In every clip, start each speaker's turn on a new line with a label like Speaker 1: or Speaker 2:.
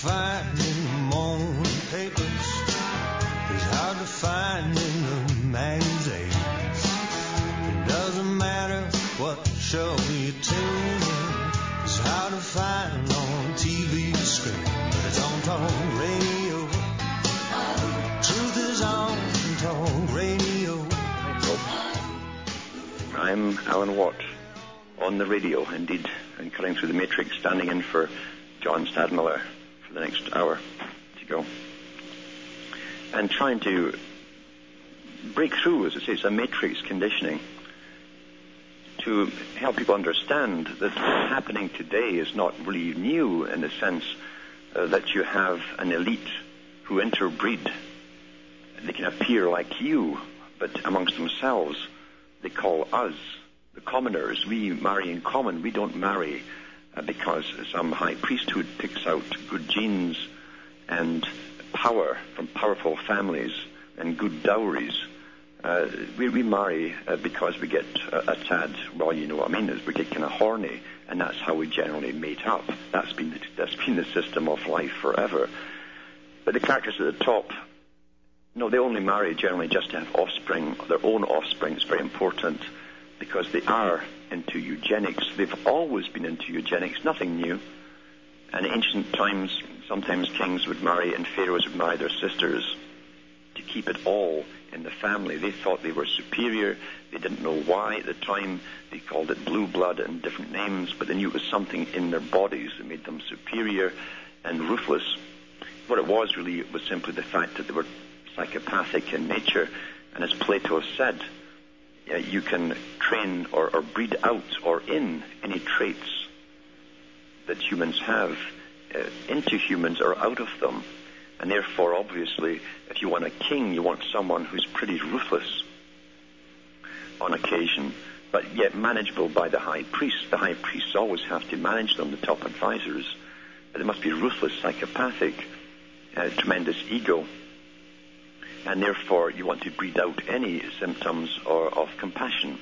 Speaker 1: find in the morning papers is hard to find in the magazines. It doesn't matter what show you tune in, it's hard to find on TV screen, but it's on talk radio. Truth is on talk radio.
Speaker 2: I'm Alan Watt on the radio, indeed, and cutting through the matrix, standing in for John Stadtmiller for the next hour to go. And trying to break through, as I say, a matrix conditioning to help people understand that what's happening today is not really new in the sense uh, that you have an elite who interbreed. They can appear like you, but amongst themselves, they call us the commoners. We marry in common. We don't marry because some high priesthood picks out good genes and power from powerful families and good dowries. Uh, we, we marry uh, because we get a, a tad, well, you know what I mean, is we get kind of horny, and that's how we generally mate up. That's been, the, that's been the system of life forever. But the characters at the top, no, they only marry generally just to have offspring, their own offspring. It's very important because they are into eugenics. They've always been into eugenics, nothing new. In ancient times, sometimes kings would marry and pharaohs would marry their sisters to keep it all in the family. They thought they were superior. They didn't know why at the time. They called it blue blood and different names, but they knew it was something in their bodies that made them superior and ruthless. What it was really was simply the fact that they were psychopathic in nature. And as Plato said, uh, you can train or, or breed out or in any traits that humans have uh, into humans or out of them. And therefore, obviously, if you want a king, you want someone who's pretty ruthless on occasion, but yet manageable by the high priest. The high priests always have to manage them, the top advisors. They must be ruthless, psychopathic, uh, tremendous ego and therefore you want to breed out any symptoms or, of compassion.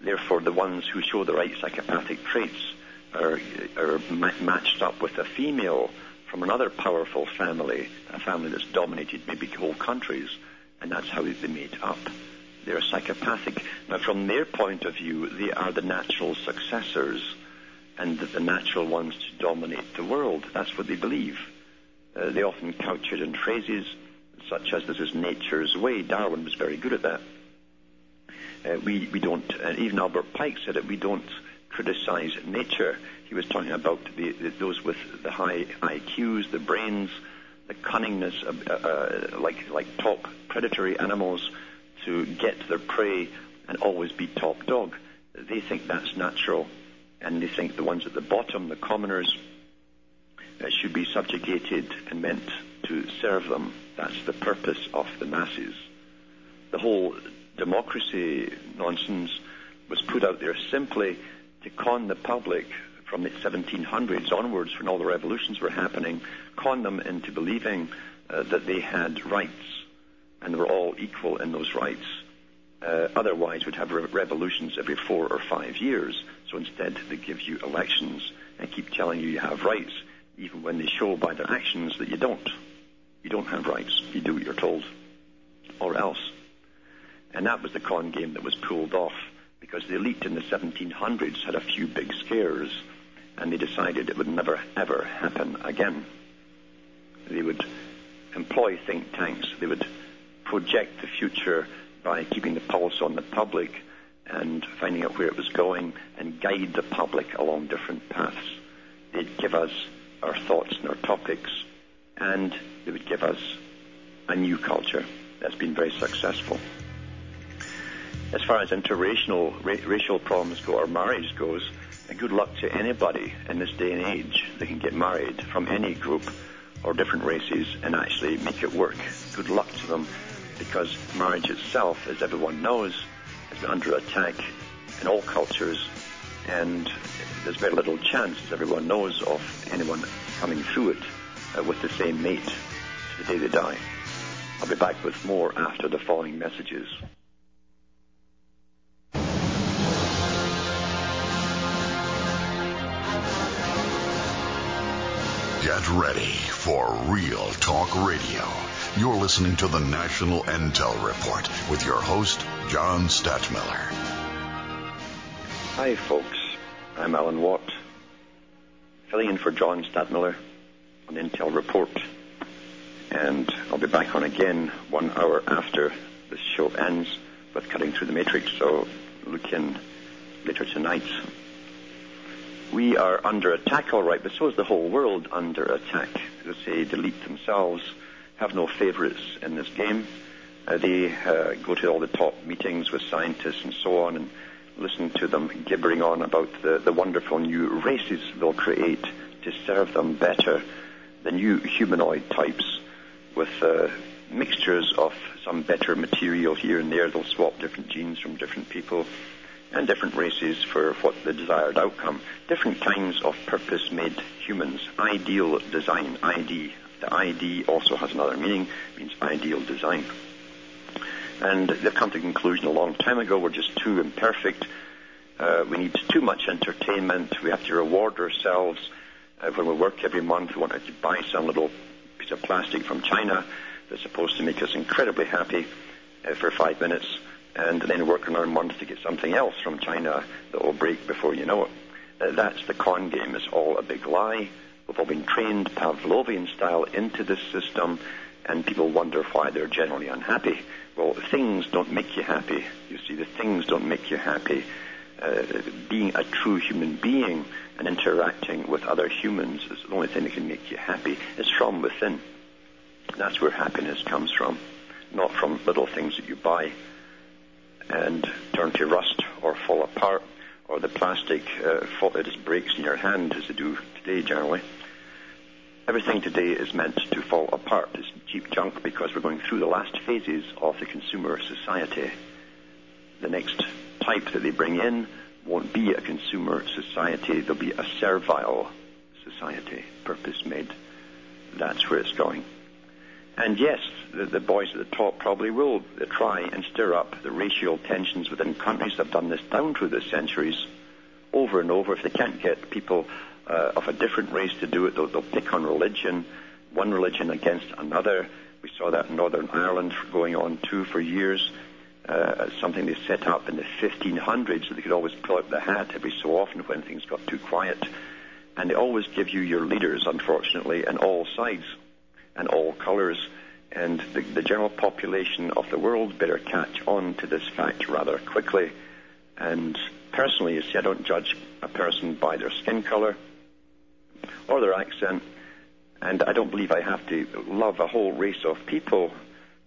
Speaker 2: Therefore, the ones who show the right psychopathic traits are, are ma- matched up with a female from another powerful family, a family that's dominated maybe whole countries, and that's how they mate up. They're psychopathic. Now, from their point of view, they are the natural successors and the natural ones to dominate the world. That's what they believe. Uh, they often couch it in phrases such as this is nature's way. Darwin was very good at that. Uh, we, we don't, uh, even Albert Pike said it, we don't criticize nature. He was talking about the, the, those with the high IQs, the brains, the cunningness, of, uh, uh, like, like top predatory animals to get their prey and always be top dog. They think that's natural, and they think the ones at the bottom, the commoners, uh, should be subjugated and meant to serve them. That's the purpose of the masses. The whole democracy nonsense was put out there simply to con the public from the 1700s onwards when all the revolutions were happening, con them into believing uh, that they had rights and they were all equal in those rights. Uh, otherwise, we'd have re- revolutions every four or five years. So instead, they give you elections and keep telling you you have rights, even when they show by their actions that you don't. You don't have rights. You do what you're told, or else. And that was the con game that was pulled off because the elite in the 1700s had a few big scares and they decided it would never, ever happen again. They would employ think tanks. They would project the future by keeping the pulse on the public and finding out where it was going and guide the public along different paths. They'd give us our thoughts and our topics and they would give us a new culture that's been very successful. As far as interracial ra- racial problems go or marriage goes, good luck to anybody in this day and age that can get married from any group or different races and actually make it work. Good luck to them because marriage itself, as everyone knows, been under attack in all cultures and there's very little chance, as everyone knows, of anyone coming through it uh, with the same mate to the day they die. I'll be back with more after the following messages.
Speaker 3: Get ready for Real Talk Radio. You're listening to the National Intel Report with your host, John Stadtmiller.
Speaker 2: Hi, folks. I'm Alan Watt, filling in for John Stadtmiller on Intel Report. And I'll be back on again one hour after this show ends with Cutting Through the Matrix, so look in later tonight. We are under attack, all right, but so is the whole world under attack. As I say, delete themselves, have no favorites in this game. Uh, they uh, go to all the top meetings with scientists and so on and listen to them gibbering on about the, the wonderful new races they'll create to serve them better, the new humanoid types with uh, mixtures of some better material here and there. They'll swap different genes from different people and different races for what the desired outcome. Different kinds of purpose-made humans. Ideal design, ID. The ID also has another meaning, means ideal design. And they've come to the conclusion a long time ago we're just too imperfect. Uh, we need too much entertainment. We have to reward ourselves. Uh, when we work every month, we want to buy some little piece of plastic from China that's supposed to make us incredibly happy uh, for five minutes, and then work another month to get something else from China that will break before you know it. Uh, that's the con game. It's all a big lie. We've all been trained Pavlovian style into this system, and people wonder why they're generally unhappy. Well, things don't make you happy. You see, the things don't make you happy. Uh, being a true human being and interacting with other humans is the only thing that can make you happy. It's from within. That's where happiness comes from, not from little things that you buy and turn to rust or fall apart, or the plastic uh, fall, it just breaks in your hand as they do today generally. Everything today is meant to fall apart. It's cheap junk because we're going through the last phases of the consumer society. The next type that they bring in won't be a consumer society. There'll be a servile society, purpose made. That's where it's going. And yes, the, the, boys at the top probably will try and stir up the racial tensions within countries. They've done this down through the centuries, over and over. If they can't get people uh, of a different race to do it, they'll, they'll pick on religion, one religion against another. We saw that in Northern Ireland going on too for years. Uh, something they set up in the 1500s so they could always pull out the hat every so often when things got too quiet. And they always give you your leaders, unfortunately, on all sides and all colors. And the, the general population of the world better catch on to this fact rather quickly. And personally, you see, I don't judge a person by their skin color or their accent. And I don't believe I have to love a whole race of people,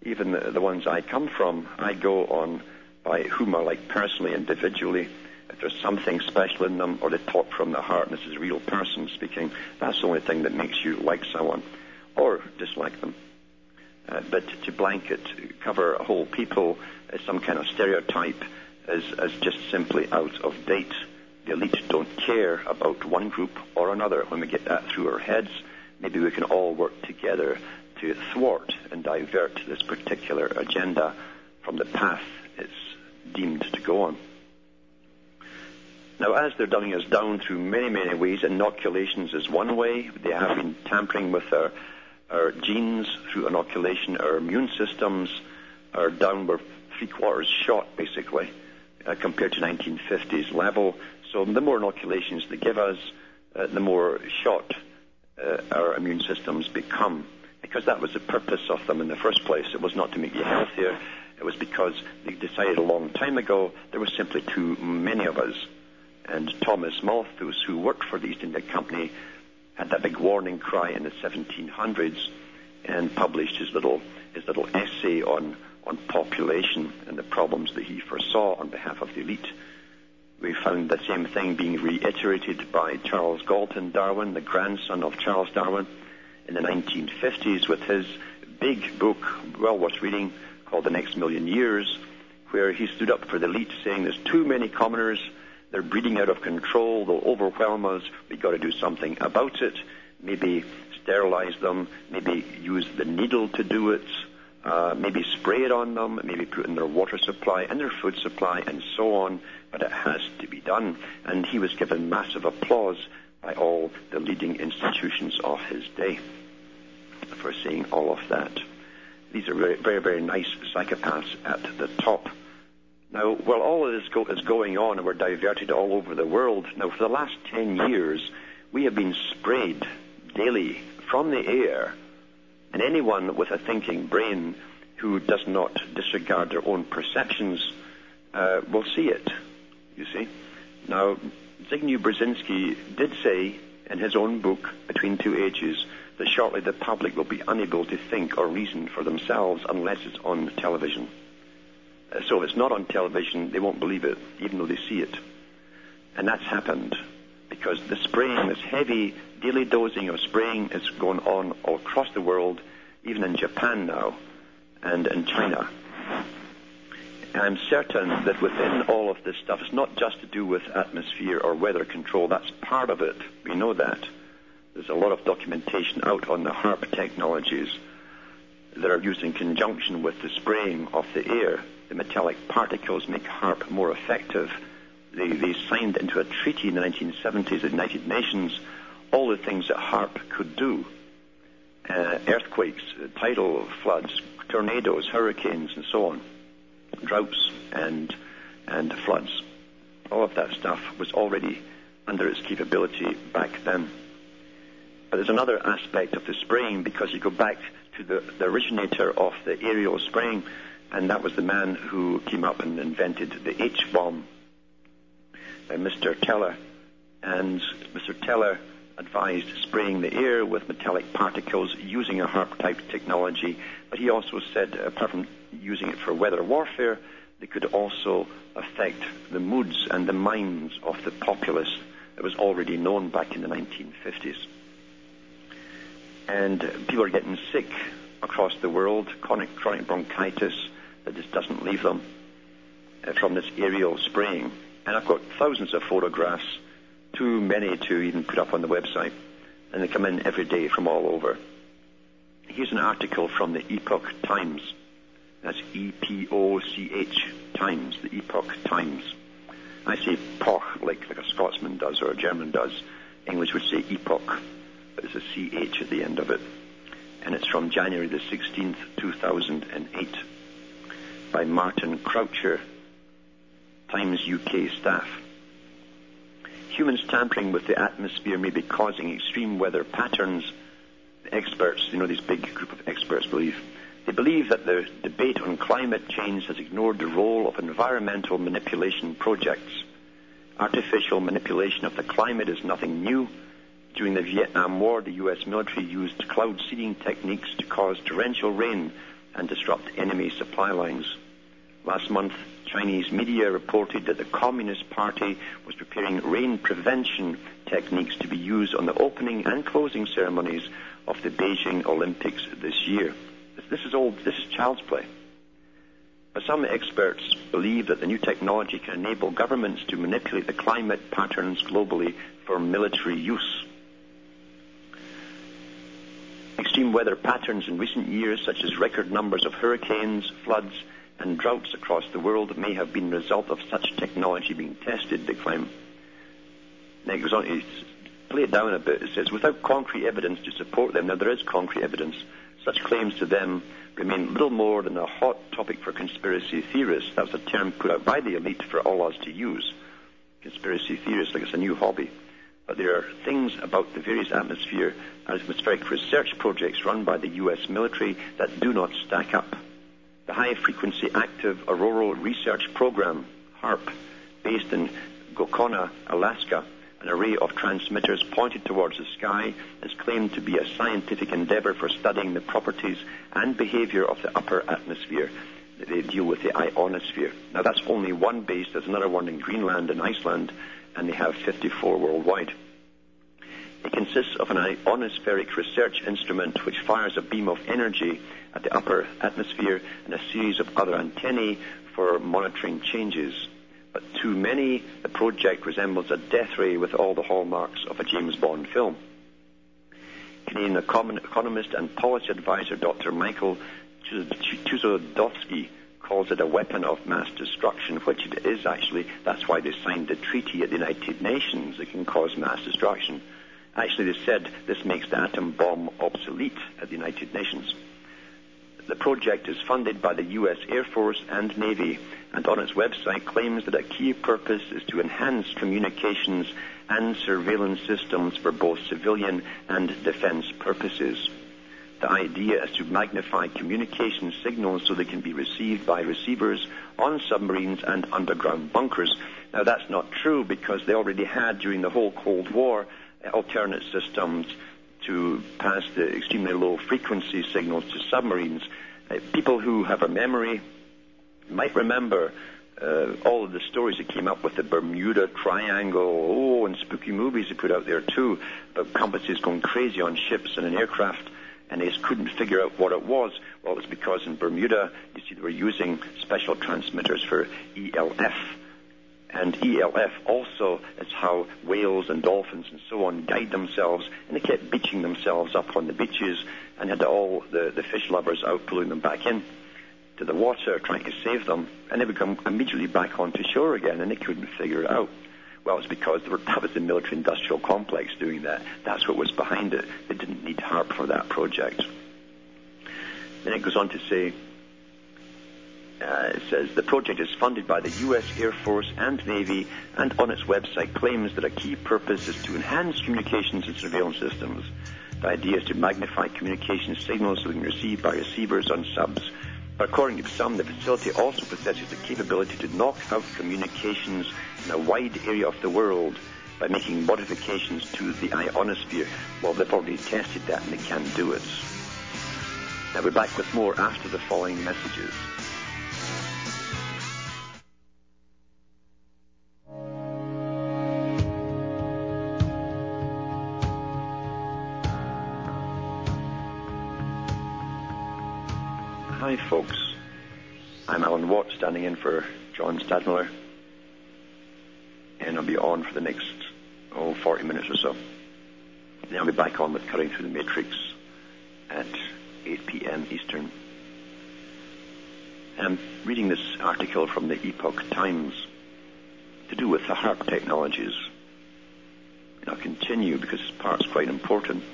Speaker 2: even the, the ones I come from. I go on by whom I like personally, individually. If there's something special in them or they talk from the heart and this is a real person speaking, that's the only thing that makes you like someone or dislike them. Uh, but to blanket, cover whole people as some kind of stereotype is, is just simply out of date. The elite don't care about one group or another. When we get that through our heads, maybe we can all work together to thwart and divert this particular agenda from the path it's deemed to go on. Now, as they're dumbing us down through many, many ways, inoculations is one way. They have been tampering with our our genes through inoculation, our immune systems are down, we're three quarters shot basically uh, compared to 1950s level. So the more inoculations they give us, uh, the more shot uh, our immune systems become. Because that was the purpose of them in the first place. It was not to make you healthier. It was because they decided a long time ago there were simply too many of us. And Thomas Malthus, who worked for the East India Company, had that big warning cry in the 1700s and published his little his little essay on on population and the problems that he foresaw on behalf of the elite. We found the same thing being reiterated by Charles Galton Darwin, the grandson of Charles Darwin, in the 1950s with his big book, well worth reading, called The Next Million Years, where he stood up for the elite saying there's too many commoners they're breeding out of control. They'll overwhelm us. We've got to do something about it. Maybe sterilize them. Maybe use the needle to do it. Uh, maybe spray it on them. Maybe put in their water supply and their food supply and so on. But it has to be done. And he was given massive applause by all the leading institutions of his day for saying all of that. These are very, very, very nice psychopaths at the top. Now, while all of this go- is going on and we're diverted all over the world, now for the last 10 years, we have been sprayed daily from the air, and anyone with a thinking brain who does not disregard their own perceptions uh, will see it, you see. Now, Zbigniew Brzezinski did say in his own book, Between Two Ages, that shortly the public will be unable to think or reason for themselves unless it's on television. Uh, so if it's not on television, they won't believe it, even though they see it. And that's happened because the spraying, this heavy daily dosing of spraying is going on all across the world, even in Japan now and in China. I'm certain that within all of this stuff, it's not just to do with atmosphere or weather control. That's part of it. We know that. There's a lot of documentation out on the HAARP technologies that are used in conjunction with the spraying of the air. The metallic particles make HAARP more effective. They, they signed into a treaty in the 1970s, the United Nations, all the things that HAARP could do. Uh, earthquakes, tidal floods, tornadoes, hurricanes, and so on droughts and and floods. All of that stuff was already under its capability back then. But there's another aspect of the spraying because you go back to the, the originator of the aerial spraying, and that was the man who came up and invented the H bomb, Mr. Teller. And Mr. Teller advised spraying the air with metallic particles using a HAARP type technology, but he also said, apart from using it for weather warfare, they could also affect the moods and the minds of the populace that was already known back in the 1950s. And people are getting sick across the world, chronic, chronic bronchitis that just doesn't leave them uh, from this aerial spraying. And I've got thousands of photographs, too many to even put up on the website, and they come in every day from all over. Here's an article from the Epoch Times. That's E-P-O-C-H, Times, the Epoch Times. I say poch like, like a Scotsman does or a German does. English would say epoch, but it's a C-H at the end of it. And it's from January the 16th, 2008, by Martin Croucher, Times UK staff. Humans tampering with the atmosphere may be causing extreme weather patterns. Experts, you know, this big group of experts believe they believe that the debate on climate change has ignored the role of environmental manipulation projects. Artificial manipulation of the climate is nothing new. During the Vietnam War, the U.S. military used cloud seeding techniques to cause torrential rain and disrupt enemy supply lines. Last month, Chinese media reported that the Communist Party was preparing rain prevention techniques to be used on the opening and closing ceremonies of the Beijing Olympics this year. This is all, this is child's play. But some experts believe that the new technology can enable governments to manipulate the climate patterns globally for military use. Extreme weather patterns in recent years, such as record numbers of hurricanes, floods, and droughts across the world, may have been a result of such technology being tested, they claim. Now, it play it down a bit. It says, without concrete evidence to support them, now there is concrete evidence, such claims to them remain little more than a hot topic for conspiracy theorists. That's a term put out by the elite for all of us to use. Conspiracy theorists, like it's a new hobby. But there are things about the various atmosphere atmospheric research projects run by the U.S. military that do not stack up. The High Frequency Active Auroral Research Program, HAARP, based in Gakona, Alaska, an array of transmitters pointed towards the sky is claimed to be a scientific endeavor for studying the properties and behavior of the upper atmosphere. They deal with the ionosphere. Now, that's only one base. There's another one in Greenland and Iceland, and they have 54 worldwide. It consists of an ionospheric research instrument which fires a beam of energy at the upper atmosphere and a series of other antennae for monitoring changes but to many, the project resembles a death ray with all the hallmarks of a James Bond film. Canadian economist and policy advisor Dr. Michael Chossudovsky calls it a weapon of mass destruction, which it is actually. That's why they signed the treaty at the United Nations. It can cause mass destruction. Actually, they said this makes the atom bomb obsolete at the United Nations. The project is funded by the U.S. Air Force and Navy, and on its website claims that a key purpose is to enhance communications and surveillance systems for both civilian and defense purposes. The idea is to magnify communication signals so they can be received by receivers on submarines and underground bunkers. Now, that's not true because they already had, during the whole Cold War, uh, alternate systems to pass the extremely low frequency signals to submarines. Uh, people who have a memory might remember uh, all of the stories that came up with the Bermuda Triangle, oh, and spooky movies they put out there too, about compasses going crazy on ships and an aircraft, and they couldn't figure out what it was. Well, it's because in Bermuda, you see, they were using special transmitters for ELF, and ELF also is how whales and dolphins and so on guide themselves, and they kept beaching themselves up on the beaches and had all the, the fish lovers out pulling them back in to the water, trying to save them, and they would come immediately back onto shore again, and they couldn't figure it out. Well, it's because were, that was the military-industrial complex doing that. That's what was behind it. They didn't need HAARP for that project. Then it goes on to say, uh, it says the project is funded by the U.S. Air Force and Navy, and on its website claims that a key purpose is to enhance communications and surveillance systems. The idea is to magnify communication signals so they can received by receivers on subs. But according to some, the facility also possesses the capability to knock out communications in a wide area of the world by making modifications to the ionosphere. Well, they've already tested that and they can do it. Now we're back with more after the following messages. Hi, folks. I'm Alan Watt, standing in for John Stadtmiller. And I'll be on for the next, oh, 40 minutes or so. Then I'll be back on with Cutting Through the Matrix at 8 p.m. Eastern. I'm reading this article from the Epoch Times to do with the HAARP technologies. And I'll continue because this part's quite important.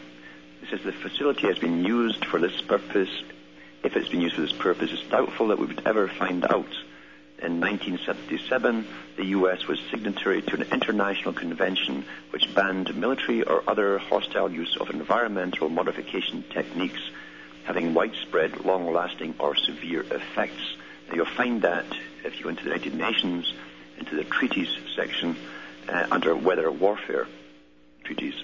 Speaker 2: It says the facility has been used for this purpose if it's been used for this purpose, it's doubtful that we would ever find out. In 1977, the U.S. was signatory to an international convention which banned military or other hostile use of environmental modification techniques having widespread, long-lasting, or severe effects. Now, you'll find that if you go into the United Nations, into the treaties section, uh, under weather warfare treaties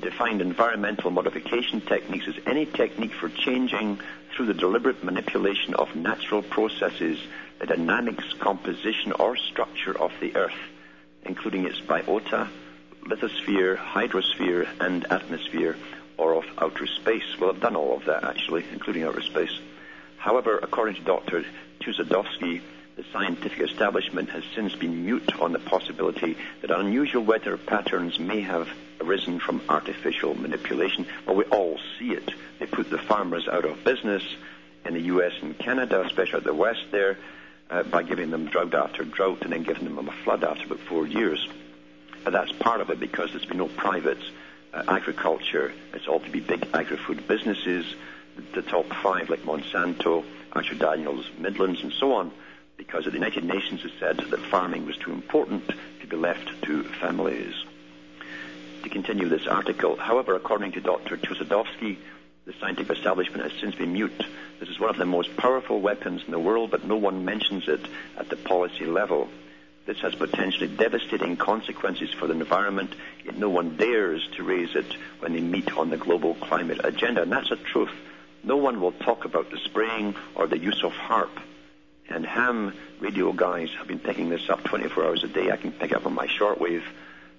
Speaker 2: defined environmental modification techniques as any technique for changing through the deliberate manipulation of natural processes the dynamics, composition, or structure of the Earth, including its biota, lithosphere, hydrosphere, and atmosphere, or of outer space. Well, I've done all of that actually, including outer space. However, according to Dr. Chossudovsky, the scientific establishment has since been mute on the possibility that unusual weather patterns may have arisen from artificial manipulation. Well, we all see it. They put the farmers out of business in the U.S. and Canada, especially at the West there, uh, by giving them drought after drought and then giving them a flood after about four years. But that's part of it because there's been no private uh, agriculture. It's all to be big agri-food businesses, the top five like Monsanto, Archer Daniels, Midlands, and so on because the United Nations has said that farming was too important to be left to families. To continue this article, however, according to Dr. Chossudovsky, the scientific establishment has since been mute. This is one of the most powerful weapons in the world, but no one mentions it at the policy level. This has potentially devastating consequences for the environment, yet no one dares to raise it when they meet on the global climate agenda. And that's a truth. No one will talk about the spraying or the use of HAARP and ham radio guys have been picking this up 24 hours a day. I can pick up on my shortwave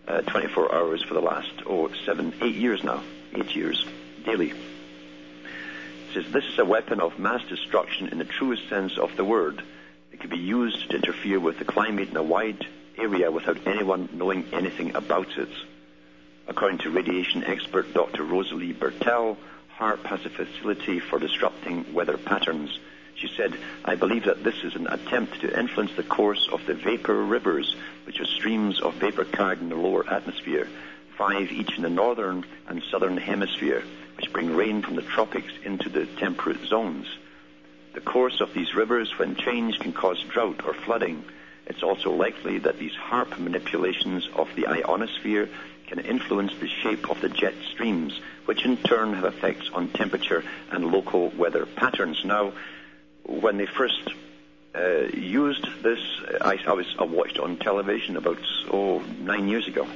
Speaker 2: uh, 24 hours for the last, oh, seven, eight years now. Eight years, daily. It says, this is a weapon of mass destruction in the truest sense of the word. It can be used to interfere with the climate in a wide area without anyone knowing anything about it. According to radiation expert Dr. Rosalie Bertell, HAARP has a facility for disrupting weather patterns She said, I believe that this is an attempt to influence the course of the vapor rivers, which are streams of vapor carried in the lower atmosphere, five each in the northern and southern hemisphere, which bring rain from the tropics into the temperate zones. The course of these rivers, when changed, can cause drought or flooding. It's also likely that these HAARP manipulations of the ionosphere can influence the shape of the jet streams, which in turn have effects on temperature and local weather patterns. Now, when they first uh, used this, I, I was I watched on television about oh nine years ago,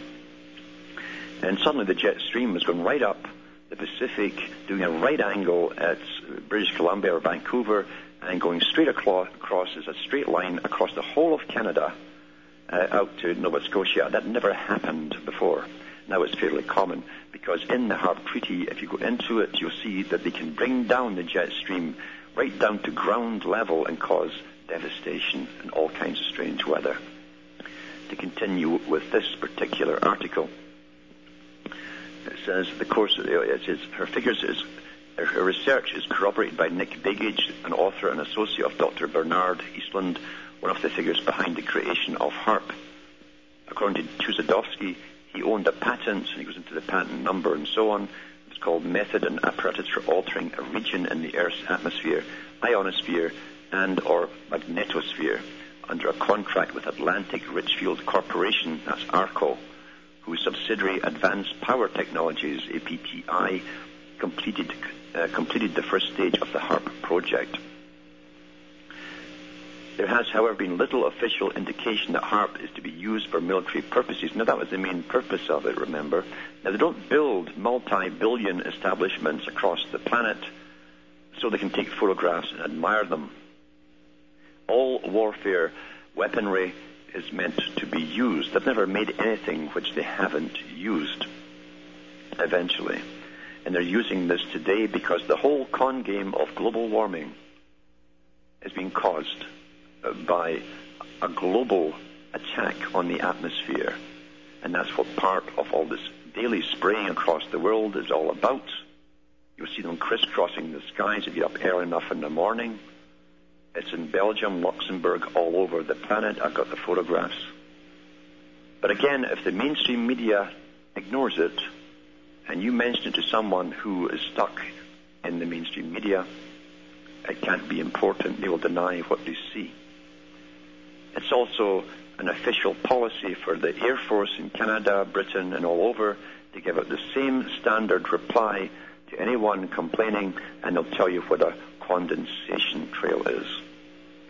Speaker 2: and suddenly the jet stream was going right up the Pacific, doing a right angle at British Columbia or Vancouver, and going straight across, across as a straight line across the whole of Canada uh, out to Nova Scotia. That never happened before. Now it's fairly common because in the HAARP Treaty, if you go into it, you'll see that they can bring down the jet stream right down to ground level and cause devastation and all kinds of strange weather. To continue with this particular article, it says the course, it says her figures is her research is corroborated by Nick Begich, an author and associate of Dr. Bernard Eastlund, one of the figures behind the creation of HAARP. According to Chossudovsky, he owned a patent, and he goes into the patent number and so on. It's called Method and Apparatus for Altering a Region in the Earth's Atmosphere, Ionosphere, and or Magnetosphere under a contract with Atlantic Richfield Corporation, that's ARCO, whose subsidiary Advanced Power Technologies, APTI, completed uh, completed the first stage of the HAARP project. There has, however, been little official indication that HAARP is to be used for military purposes. Now, that was the main purpose of it, remember. Now, they don't build multi-billion establishments across the planet so they can take photographs and admire them. All warfare weaponry is meant to be used. They've never made anything which they haven't used eventually. And they're using this today because the whole con game of global warming is being caused by a global attack on the atmosphere. And that's what part of all this daily spraying across the world is all about. You'll see them crisscrossing the skies if you're up early enough in the morning. It's in Belgium, Luxembourg, all over the planet. I've got the photographs. But again, if the mainstream media ignores it, and you mention it to someone who is stuck in the mainstream media, it can't be important. They will deny what they see. It's also an official policy for the Air Force in Canada, Britain, and all over to give out the same standard reply to anyone complaining, and they'll tell you what a condensation trail is.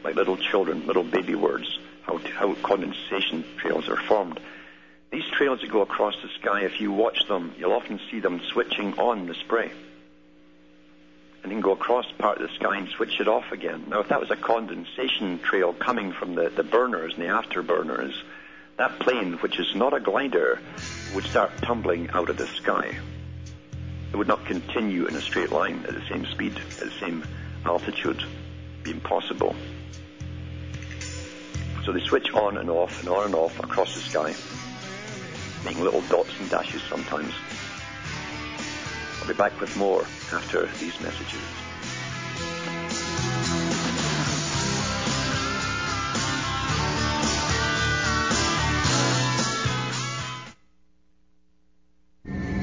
Speaker 2: Like little children, little baby words, how, how condensation trails are formed. These trails that go across the sky, if you watch them, you'll often see them switching on the spray and then go across part of the sky and switch it off again. Now, if that was a condensation trail coming from the, the burners and the afterburners, that plane, which is not a glider, would start tumbling out of the sky. It would not continue in a straight line at the same speed, at the same altitude. Be impossible. So they switch on and off and on and off across the sky, making little dots and dashes sometimes. Be back with more after these messages.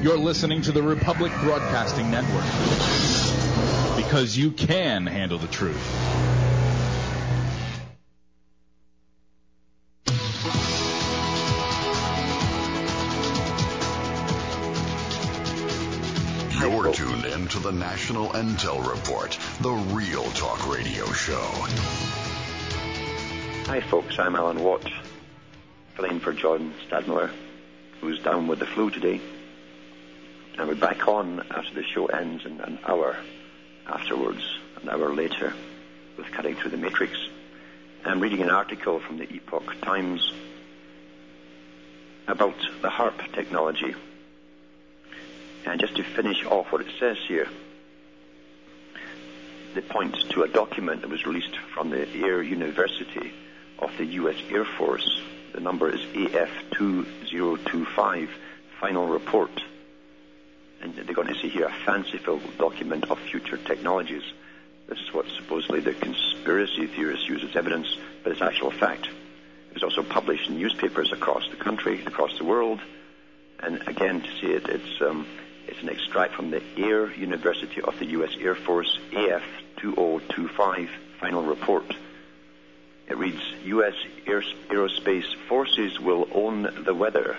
Speaker 4: You're listening to the Republic Broadcasting Network because you can handle the truth.
Speaker 3: The National Intel Report, the real talk radio show.
Speaker 2: Hi, folks. I'm Alan Watt, playing for John Stadtmiller, who's down with the flu today. And we're back on after the show ends in an hour afterwards, an hour later, with Cutting Through the Matrix. I'm reading an article from the Epoch Times about the HAARP technology. And just to finish off what it says here, they point to a document that was released from the Air University of the U.S. Air Force. The number is AF2025, final report. And they're going to see here a fanciful document of future technologies. This is what supposedly the conspiracy theorists use as evidence, but it's actual fact. It was also published in newspapers across the country, across the world. And again, to see it, it's, um, it's an extract from the Air University of the U.S. Air Force AF 2025 final report. It reads, U.S. aerospace forces will own the weather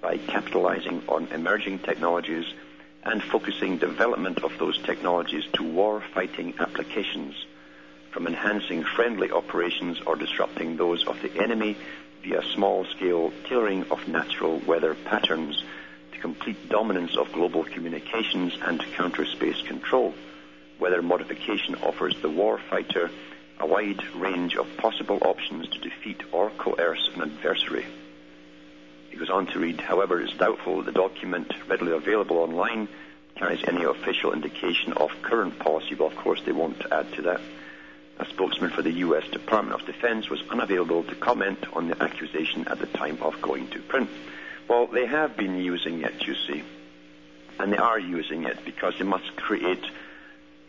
Speaker 2: by capitalizing on emerging technologies and focusing development of those technologies to war-fighting applications, from enhancing friendly operations or disrupting those of the enemy via small-scale tailoring of natural weather patterns to complete dominance of global communications and counter space control. Weather modification offers the warfighter a wide range of possible options to defeat or coerce an adversary. He goes on to read, however, it's doubtful the document readily available online carries any official indication of current policy. Well, of course, they won't add to that. A spokesman for the U.S. Department of Defense was unavailable to comment on the accusation at the time of going to print. Well, they have been using it, you see, and they are using it because they must create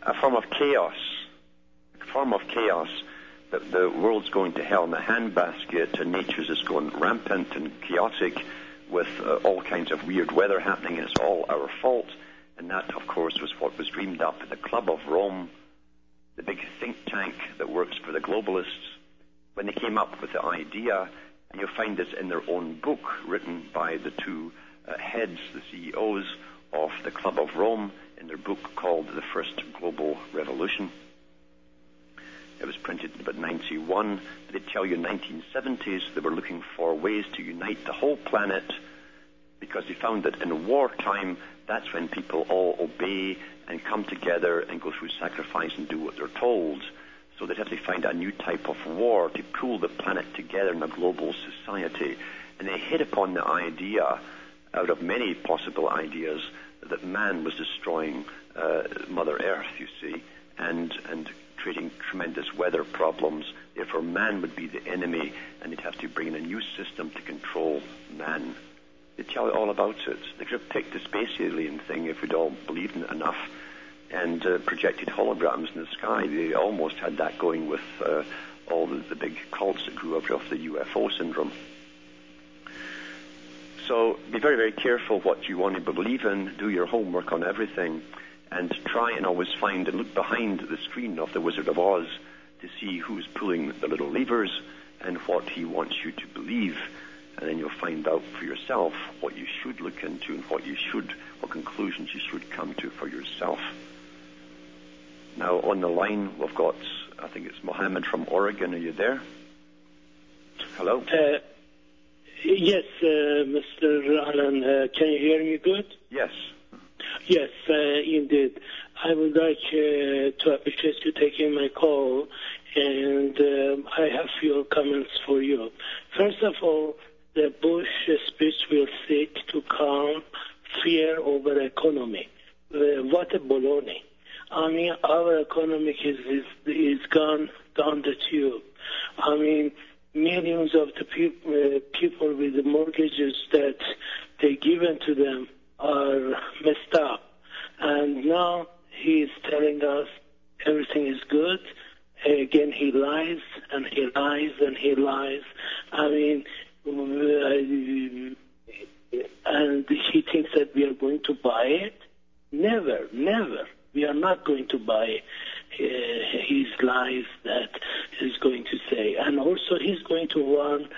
Speaker 2: a form of chaos, a form of chaos that the world's going to hell in a handbasket and nature's just going rampant and chaotic with uh, all kinds of weird weather happening and it's all our fault. And that, of course, was what was dreamed up at the Club of Rome, the big think tank that works for the globalists. When they came up with the idea, and you'll find this in their own book written by the two uh, heads, the CEOs of the Club of Rome, in their book called The First Global Revolution. It was printed in about 91. They tell you in 1970s they were looking for ways to unite the whole planet because they found that in wartime, that's when people all obey and come together and go through sacrifice and do what they're told. So they'd have to find a new type of war to pull the planet together in a global society. And they hit upon the idea, out of many possible ideas, that man was destroying uh, Mother Earth, you see, and, and creating tremendous weather problems. Therefore, man would be the enemy, and they'd have to bring in a new system to control man. They tell you all about it. They could have picked the space alien thing if we'd all believed in it enough and uh, projected holograms in the sky. They almost had that going with uh, all the, the big cults that grew up off the UFO syndrome. So be very, very careful what you want to believe in. Do your homework on everything and try and always find and look behind the screen of the Wizard of Oz to see who's pulling the little levers and what he wants you to believe. And then you'll find out for yourself what you should look into and what you should, what conclusions you should come to for yourself. Now on the line we've got, I think it's Mohammed from Oregon. Are you there? Hello.
Speaker 5: Uh, yes, uh, Mr. Alan. Uh, can you hear me good?
Speaker 2: Yes.
Speaker 5: Yes, uh, indeed. I would like uh, to appreciate you taking my call, and um, I have few comments for you. First of all, the Bush speech will seek to calm fear over economy. Uh, what a baloney. I mean, our economy is, is, is gone down the tube. I mean, millions of the peop- uh, people with the mortgages that they given to them are messed up. And now he is telling us everything is good. Again, he lies and he lies and he lies. I mean, and he thinks that we are going to buy it. Never, never. We are not going to buy uh, his lies that he's going to say. And also, he's going to run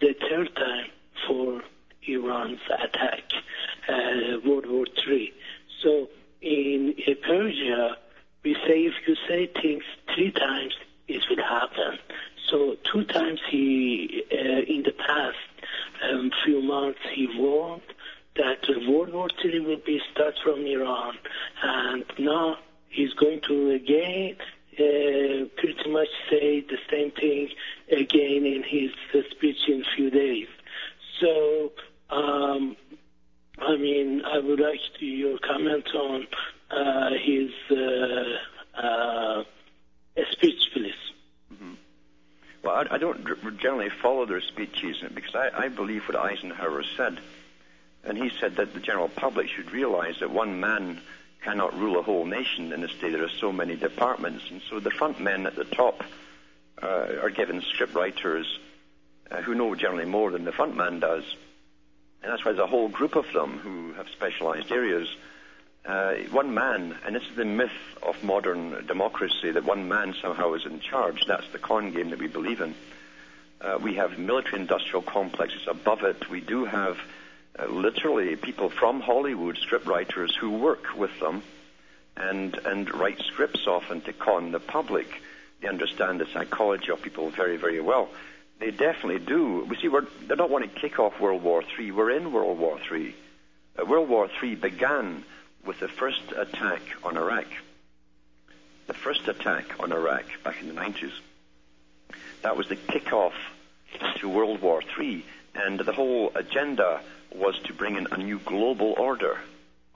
Speaker 5: the third time for Iran's attack, uh, World War III. So in Persia, we say if you say things three times, it will happen. So two times he, uh, in the past um, few months, he warned that World War III will be start from Iran, and now he's going to again uh, pretty much say the same thing again in his uh, speech in a few days. So, um, I mean, I would like to, your comment on uh, his uh, uh, speech, please.
Speaker 2: Well, I, I don't generally follow their speeches because I, I believe what Eisenhower said. And he said that the general public should realize that one man cannot rule a whole nation in this day. There are so many departments, and so the front men at the top uh, are given script writers uh, who know generally more than the front man does, and that's why there's a whole group of them who have specialized areas. Uh, one man, and this is the myth of modern democracy, that one man somehow is in charge. That's the con game that we believe in. Uh, we have military-industrial complexes above it. We do have literally people from Hollywood, script writers, who work with them and and write scripts often to con the public. They understand the psychology of people very, very well. They definitely do. We see, we're, they don't want to kick off World War III. We're in World War III. Uh, World War III began with the first attack on Iraq. The first attack on Iraq back in the 90s. That was the kickoff to World War III, and the whole agenda was to bring in a new global order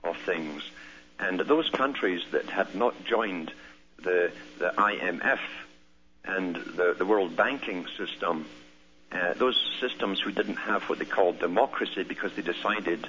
Speaker 2: of things. And those countries that had not joined the, the IMF and the, the World Banking System, uh, those systems who didn't have what they called democracy because they decided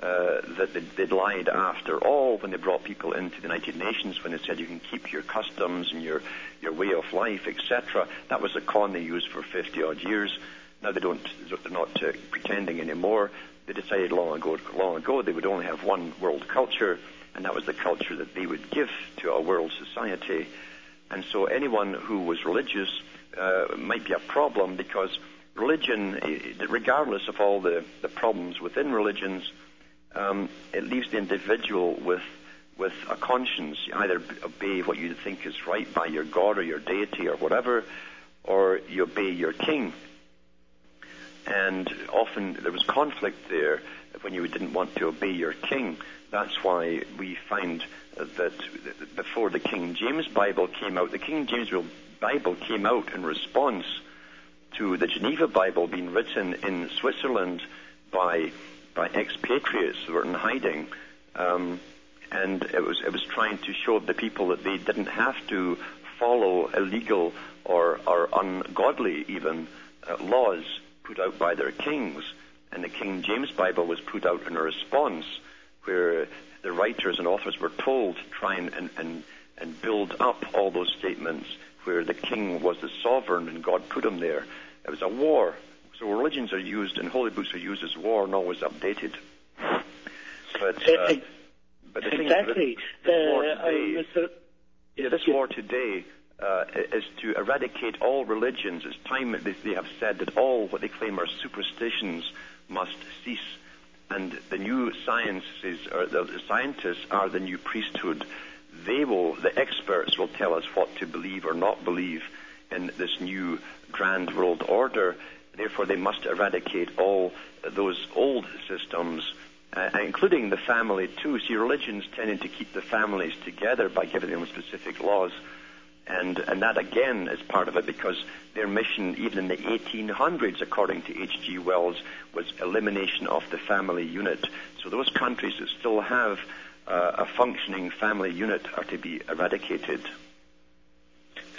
Speaker 2: uh, that they'd, they'd lied after all when they brought people into the United Nations when they said you can keep your customs and your, your way of life, etc. That was a con they used for 50 odd years. Now they don't, they're not uh, pretending anymore. They decided long ago, long ago they would only have one world culture, and that was the culture that they would give to a world society. And so anyone who was religious uh, might be a problem because religion, regardless of all the, the problems within religions, um, it leaves the individual with with a conscience. You either obey what you think is right by your God or your deity or whatever, or you obey your king. And often there was conflict there when you didn't want to obey your king. That's why we find that before the King James Bible came out, the King James Bible came out in response to the Geneva Bible being written in Switzerland by by expatriates who were in hiding. Um, and it was it was trying to show the people that they didn't have to follow illegal or, or ungodly even uh, laws put out by their kings. And the King James Bible was put out in a response where the writers and authors were told to try and, and, and, and build up all those statements where the king was the sovereign and God put him there. It was a war so religions are used and holy books are used as war and always updated. But, uh, but the
Speaker 5: exactly.
Speaker 2: Thing, this, war
Speaker 5: uh,
Speaker 2: today,
Speaker 5: uh,
Speaker 2: yeah, this war today uh, is to eradicate all religions. It's time that they have said that all what they claim are superstitions must cease. And the new sciences, or the scientists are the new priesthood. They will, the experts will tell us what to believe or not believe in this new grand world order Therefore, they must eradicate all those old systems, uh, including the family too. See, religions tended to keep the families together by giving them specific laws. And, and that again is part of it because their mission, even in the 1800s, according to H.G. Wells, was elimination of the family unit. So those countries that still have uh, a functioning family unit are to be eradicated.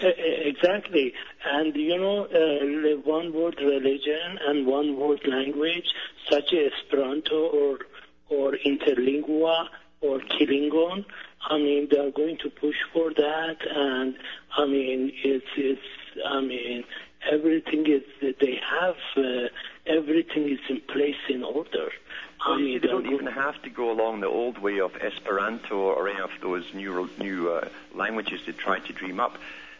Speaker 5: Exactly. And you know, uh, one word religion and one word language, such as Esperanto or, or Interlingua or Klingon, I mean, they are going to push for that. And I mean, it's, it's, I mean, everything is, they have, uh, everything is in place in order.
Speaker 2: Well, I mean, they don't even have to go along the old way of Esperanto or any of those new new uh, languages they try to dream up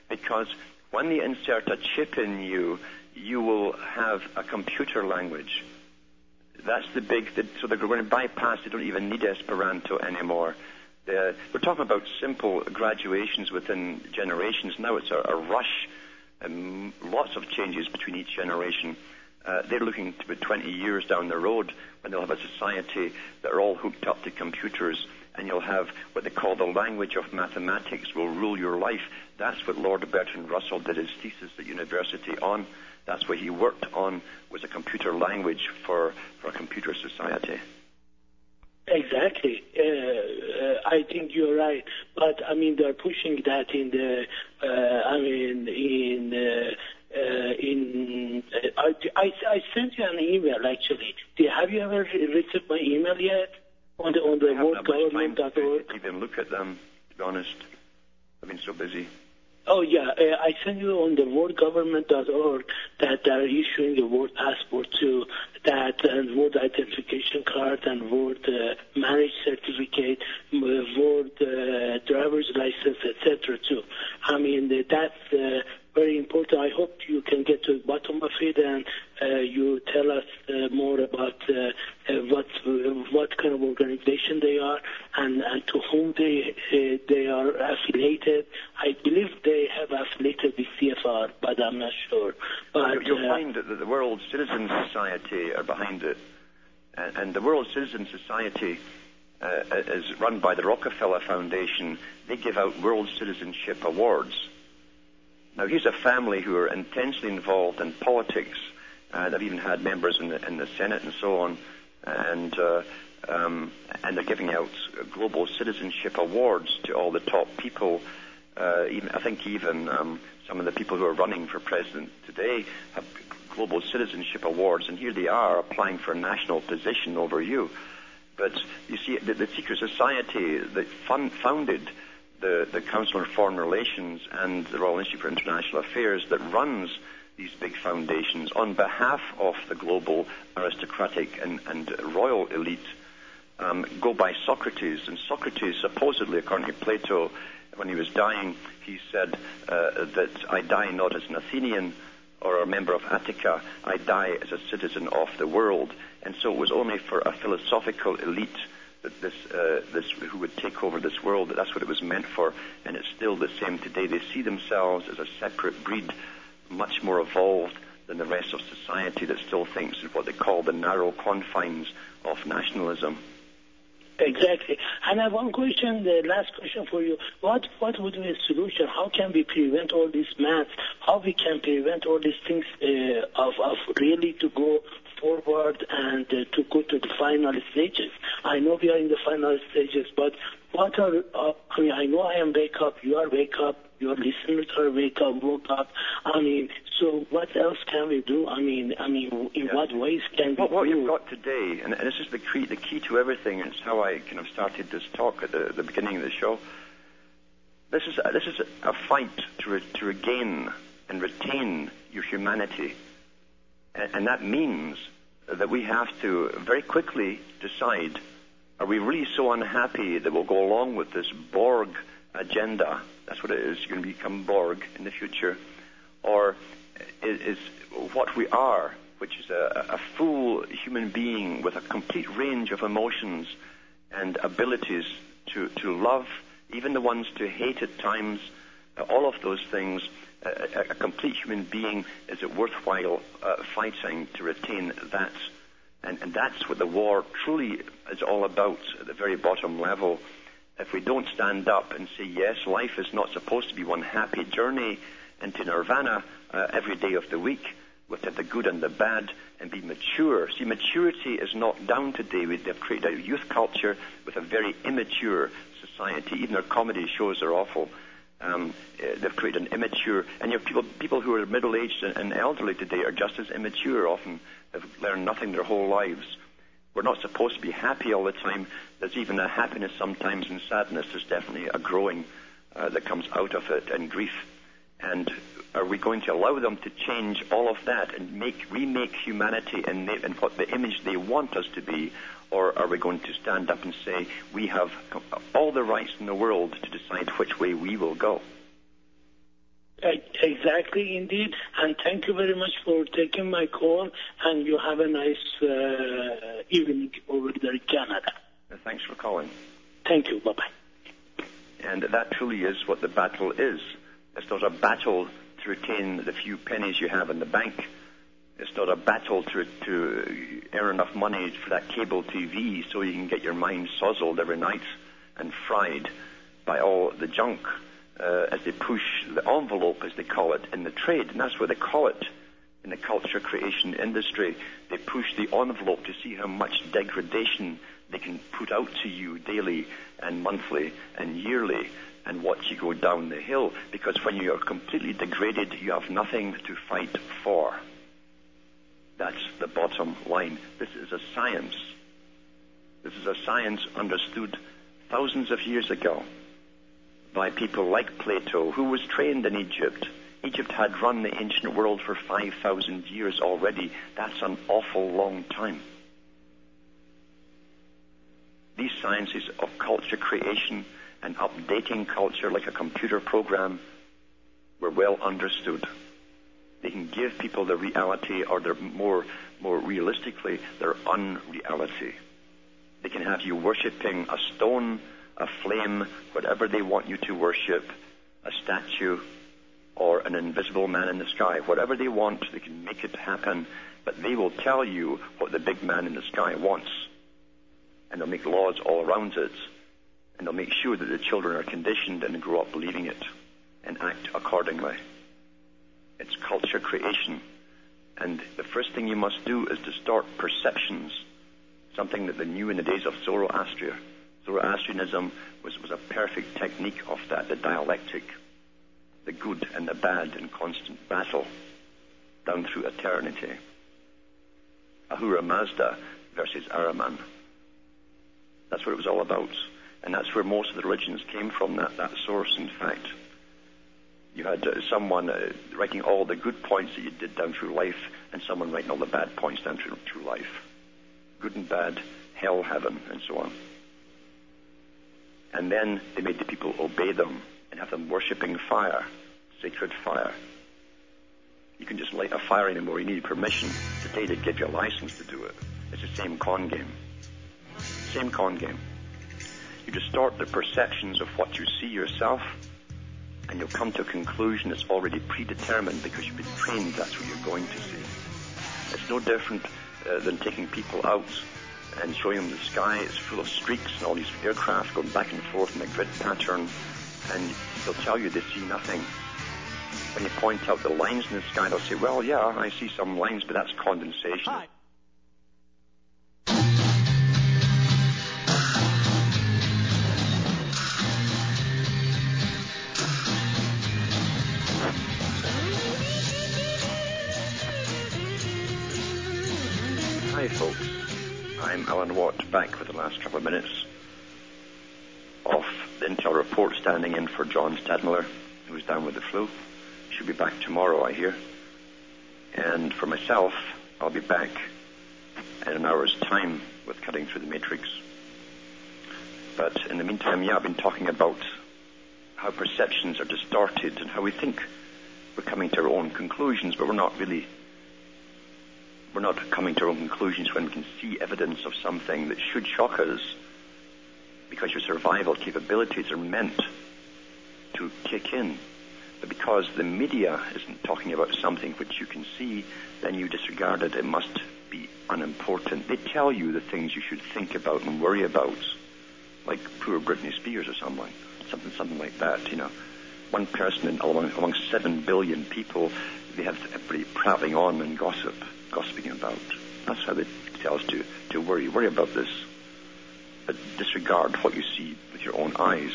Speaker 2: because when they insert a chip in you, you will have a computer language. That's the big, thing. so they're going to bypass, they don't even need Esperanto anymore. We're talking about simple graduations within generations. Now it's a, a rush, and lots of changes between each generation. Uh, they're looking to be 20 years down the road when they'll have a society that are all hooked up to computers and you'll have what they call the language of mathematics will rule your life. That's what Lord Bertrand Russell did his thesis at university on. That's what he worked on was a computer language for, for a computer society.
Speaker 5: Exactly. Uh, uh, I think you're right. But I mean, they're pushing that in the. Uh, I mean, in. Uh, uh, in uh, I, I, I sent you an email actually. have you ever received my email yet? on the on the
Speaker 2: I haven't had much time
Speaker 5: worldgovernment.org.
Speaker 2: even look at them, to be honest. I've been so busy.
Speaker 5: Oh yeah, uh, I sent you on the worldgovernment.org that they're issuing a world passport too, that and world identification card and world uh, marriage certificate, m- uh, uh, driver's license, etc. too. I mean uh, that's uh, very important. I hope you can get to the bottom of it and uh, you tell us uh, more about uh, uh, what what kind of organization they are and, and to whom they uh, they are affiliated. I believe they have affiliated with CFR, but I'm not sure. But
Speaker 2: You'll
Speaker 5: uh,
Speaker 2: find that the World Citizen Society are behind it. And, and the World Citizen Society uh, is run by the Rockefeller Foundation. They give out World Citizenship Awards. Now, here's a family who are intensely involved in politics. Uh, they've even had members in the, in the Senate and so on. And, uh, um, and they're giving out global citizenship awards to all the top people. Uh, even, I think even um, some of the people who are running for president today have global citizenship awards, and here they are applying for a national position over you. But you see, the, the secret society that fun, founded the, the Council on Foreign Relations and the Royal Institute for International Affairs that runs these big foundations on behalf of the global aristocratic and, and royal elite um, go by Socrates. And Socrates, supposedly, according to Plato, when he was dying, he said uh, that I die not as an Athenian or a member of Attica, I die as a citizen of the world. And so it was only for a philosophical elite that this, uh, this who would take over this world, that that's what it was meant for, and it's still the same today. They see themselves as a separate breed, much more evolved than the rest of society that still thinks of what they call the narrow confines of nationalism.
Speaker 5: Exactly. And I have one question, the last question for you. What what would be a solution? How can we prevent all these maths? How we can prevent all these things uh, of, of really to go forward and uh, to go to the final stages? I know we are in the final stages, but what are, uh, I mean, I know I am wake up, you are wake up, your listeners are wake up, woke up. I mean, so what else can we do? I mean, I mean, in
Speaker 2: Yeah.
Speaker 5: what ways can we
Speaker 2: What, what
Speaker 5: do?
Speaker 2: you've got today, and, and this is the key, the key to everything, and it's how I kind of started this talk at the, the beginning of the show. This is a, this is a, a fight to, re, to regain and retain your humanity, and, and that means that we have to very quickly decide: Are we really so unhappy that we'll go along with this Borg agenda? That's what it is. You're going to become Borg in the future, or is, is what we are, which is a, a full human being with a complete range of emotions and abilities to, to love, even the ones to hate at times, all of those things, a, a, a complete human being, is it worthwhile uh, fighting to retain that? And, and that's what the war truly is all about at the very bottom level. If we don't stand up and say, yes, life is not supposed to be one happy journey into nirvana uh, every day of the week, with the good and the bad, and be mature. See, maturity is not down today. We- They've created a youth culture with a very immature society. Even their comedy shows are awful. Um, uh, they've created an immature, and your people, people who are middle-aged and, and elderly today are just as immature. Often have learned nothing their whole lives. We're not supposed to be happy all the time. There's even a happiness sometimes and sadness. There's definitely a growing uh, that comes out of it and grief. And are we going to allow them to change all of that and make remake humanity in, the, in what the image they want us to be, or are we going to stand up and say we have all the rights in the world to decide which way we will go?
Speaker 5: Exactly, indeed. And thank you very much for taking my call. And you have a nice uh, evening over there in Canada.
Speaker 2: Thanks for calling.
Speaker 5: Thank you. Bye bye.
Speaker 2: And that truly is what the battle is. It's not a battle to retain the few pennies you have in the bank. It's not a battle to, to earn enough money for that cable TV so you can get your mind sozzled every night and fried by all the junk uh, as they push the envelope, as they call it, in the trade. And that's what they call it in the culture creation industry. They push the envelope to see how much degradation they can put out to you daily and monthly and yearly and watch you go down the hill. Because when you are completely degraded, you have nothing to fight for. That's the bottom line. This is a science. This is a science understood thousands of years ago by people like Plato, who was trained in Egypt. Egypt had run the ancient world for 5,000 years already. That's an awful long time. These sciences of culture creation and updating culture like a computer program were well understood. They can give people the reality, or their more, more realistically, their unreality. They can have you worshipping a stone, a flame, whatever they want you to worship, a statue, or an invisible man in the sky. Whatever they want, they can make it happen, but they will tell you what the big man in the sky wants. And they'll make laws all around it, and they'll make sure that the children are conditioned and grow up believing it and act accordingly. It's culture creation. And the first thing you must do is distort perceptions something that they knew in the days of Zoroaster. Zoroastrianism was, was a perfect technique of that, the dialectic, the good and the bad in constant battle down through eternity. Ahura Mazda versus Ahriman. That's what it was all about. And that's where most of the religions came from, that, that source, in fact. You had uh, someone uh, writing all the good points that you did down through life, and someone writing all the bad points down through, through life good and bad, hell, heaven, and so on. And then they made the people obey them and have them worshipping fire, sacred fire. You can just light a fire anymore. You need permission. Today they give you a license to do it. It's the same con game. Same con game. You distort the perceptions of what you see yourself, and you'll come to a conclusion that's already predetermined because you've been trained that's what you're going to see. It's no different uh, than taking people out and showing them the sky is full of streaks and all these aircraft going back and forth in a grid pattern, and they'll tell you they see nothing. When you point out the lines in the sky, they'll say, well, yeah, I see some lines, but that's condensation. Hi. Hi, folks. I'm Alan Watt, back for the last couple of minutes of the Intel report, standing in for John Stadtmiller, who's down with the flu. Should be back tomorrow, I hear. And for myself, I'll be back in an hour's time with Cutting Through the Matrix. But in the meantime, yeah, I've been talking about how perceptions are distorted and how we think we're coming to our own conclusions, but we're not really we're not coming to our own conclusions when we can see evidence of something that should shock us because your survival capabilities are meant to kick in. But because the media isn't talking about something which you can see, then you disregard it. It must be unimportant. They tell you the things you should think about and worry about, like poor Britney Spears or someone, something, something like that. You know, one person among, among seven billion people, they have everybody prattling on and gossip gossiping about. That's how they tell us to, to worry. Worry about this. But disregard what you see with your own eyes.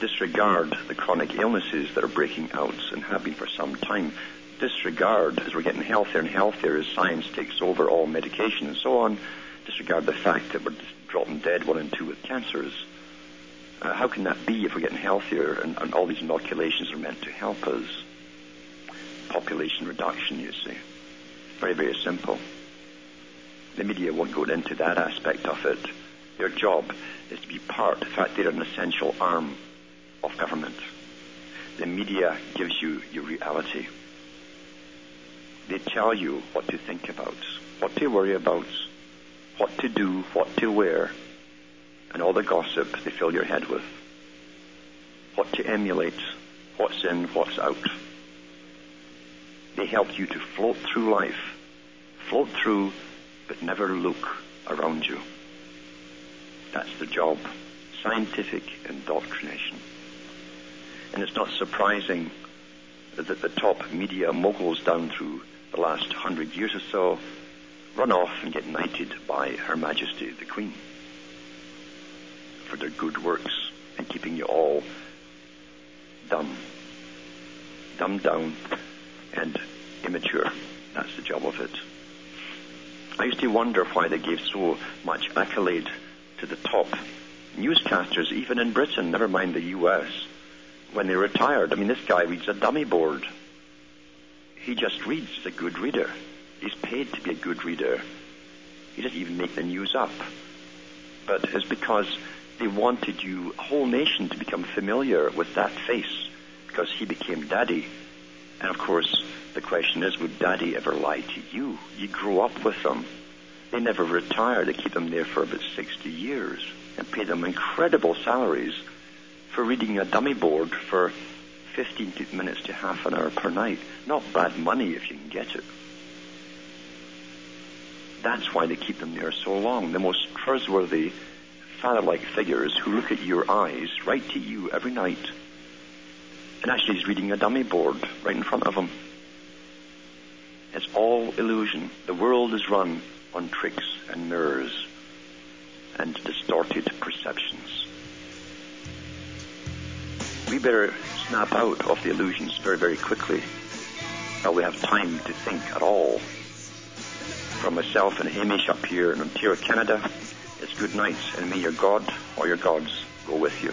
Speaker 2: Disregard the chronic illnesses that are breaking out and have been for some time. Disregard, as we're getting healthier and healthier, as science takes over all medication and so on, disregard the fact that we're dropping dead one and two with cancers. Uh, how can that be if we're getting healthier and, and all these inoculations are meant to help us? Population reduction, you see. Very, very simple. The media won't go into that aspect of it. Their job is to be part, in fact, they're an essential arm of government. The media gives you your reality. They tell you what to think about, what to worry about, what to do, what to wear, and all the gossip they fill your head with. What to emulate, what's in, what's out. They help you to float through life. Float through, but never look around you. That's the job. Scientific indoctrination. And it's not surprising that the top media moguls down through the last hundred years or so run off and get knighted by Her Majesty the Queen for their good works and keeping you all dumb, dumbed down and immature. That's the job of it. I used to wonder why they gave so much accolade to the top newscasters, even in Britain, never mind the US, when they retired. I mean, this guy reads a dummy board. He just reads. He's a good reader. He's paid to be a good reader. He doesn't even make the news up. But it's because they wanted you, whole nation, to become familiar with that face because he became daddy. And of course, the question is, would daddy ever lie to you? You grew up with them. They never retire. They keep them there for about 60 years and pay them incredible salaries for reading a dummy board for 15 minutes to half an hour per night. Not bad money if you can get it. That's why they keep them there so long. The most trustworthy father-like figures who look at your eyes, write to you every night, and actually he's reading a dummy board right in front of him. It's all illusion. The world is run on tricks and mirrors and distorted perceptions. We better snap out of the illusions very, very quickly while we have time to think at all. From myself and Hamish up here in Ontario, Canada, it's good night, and may your God or your gods go with you.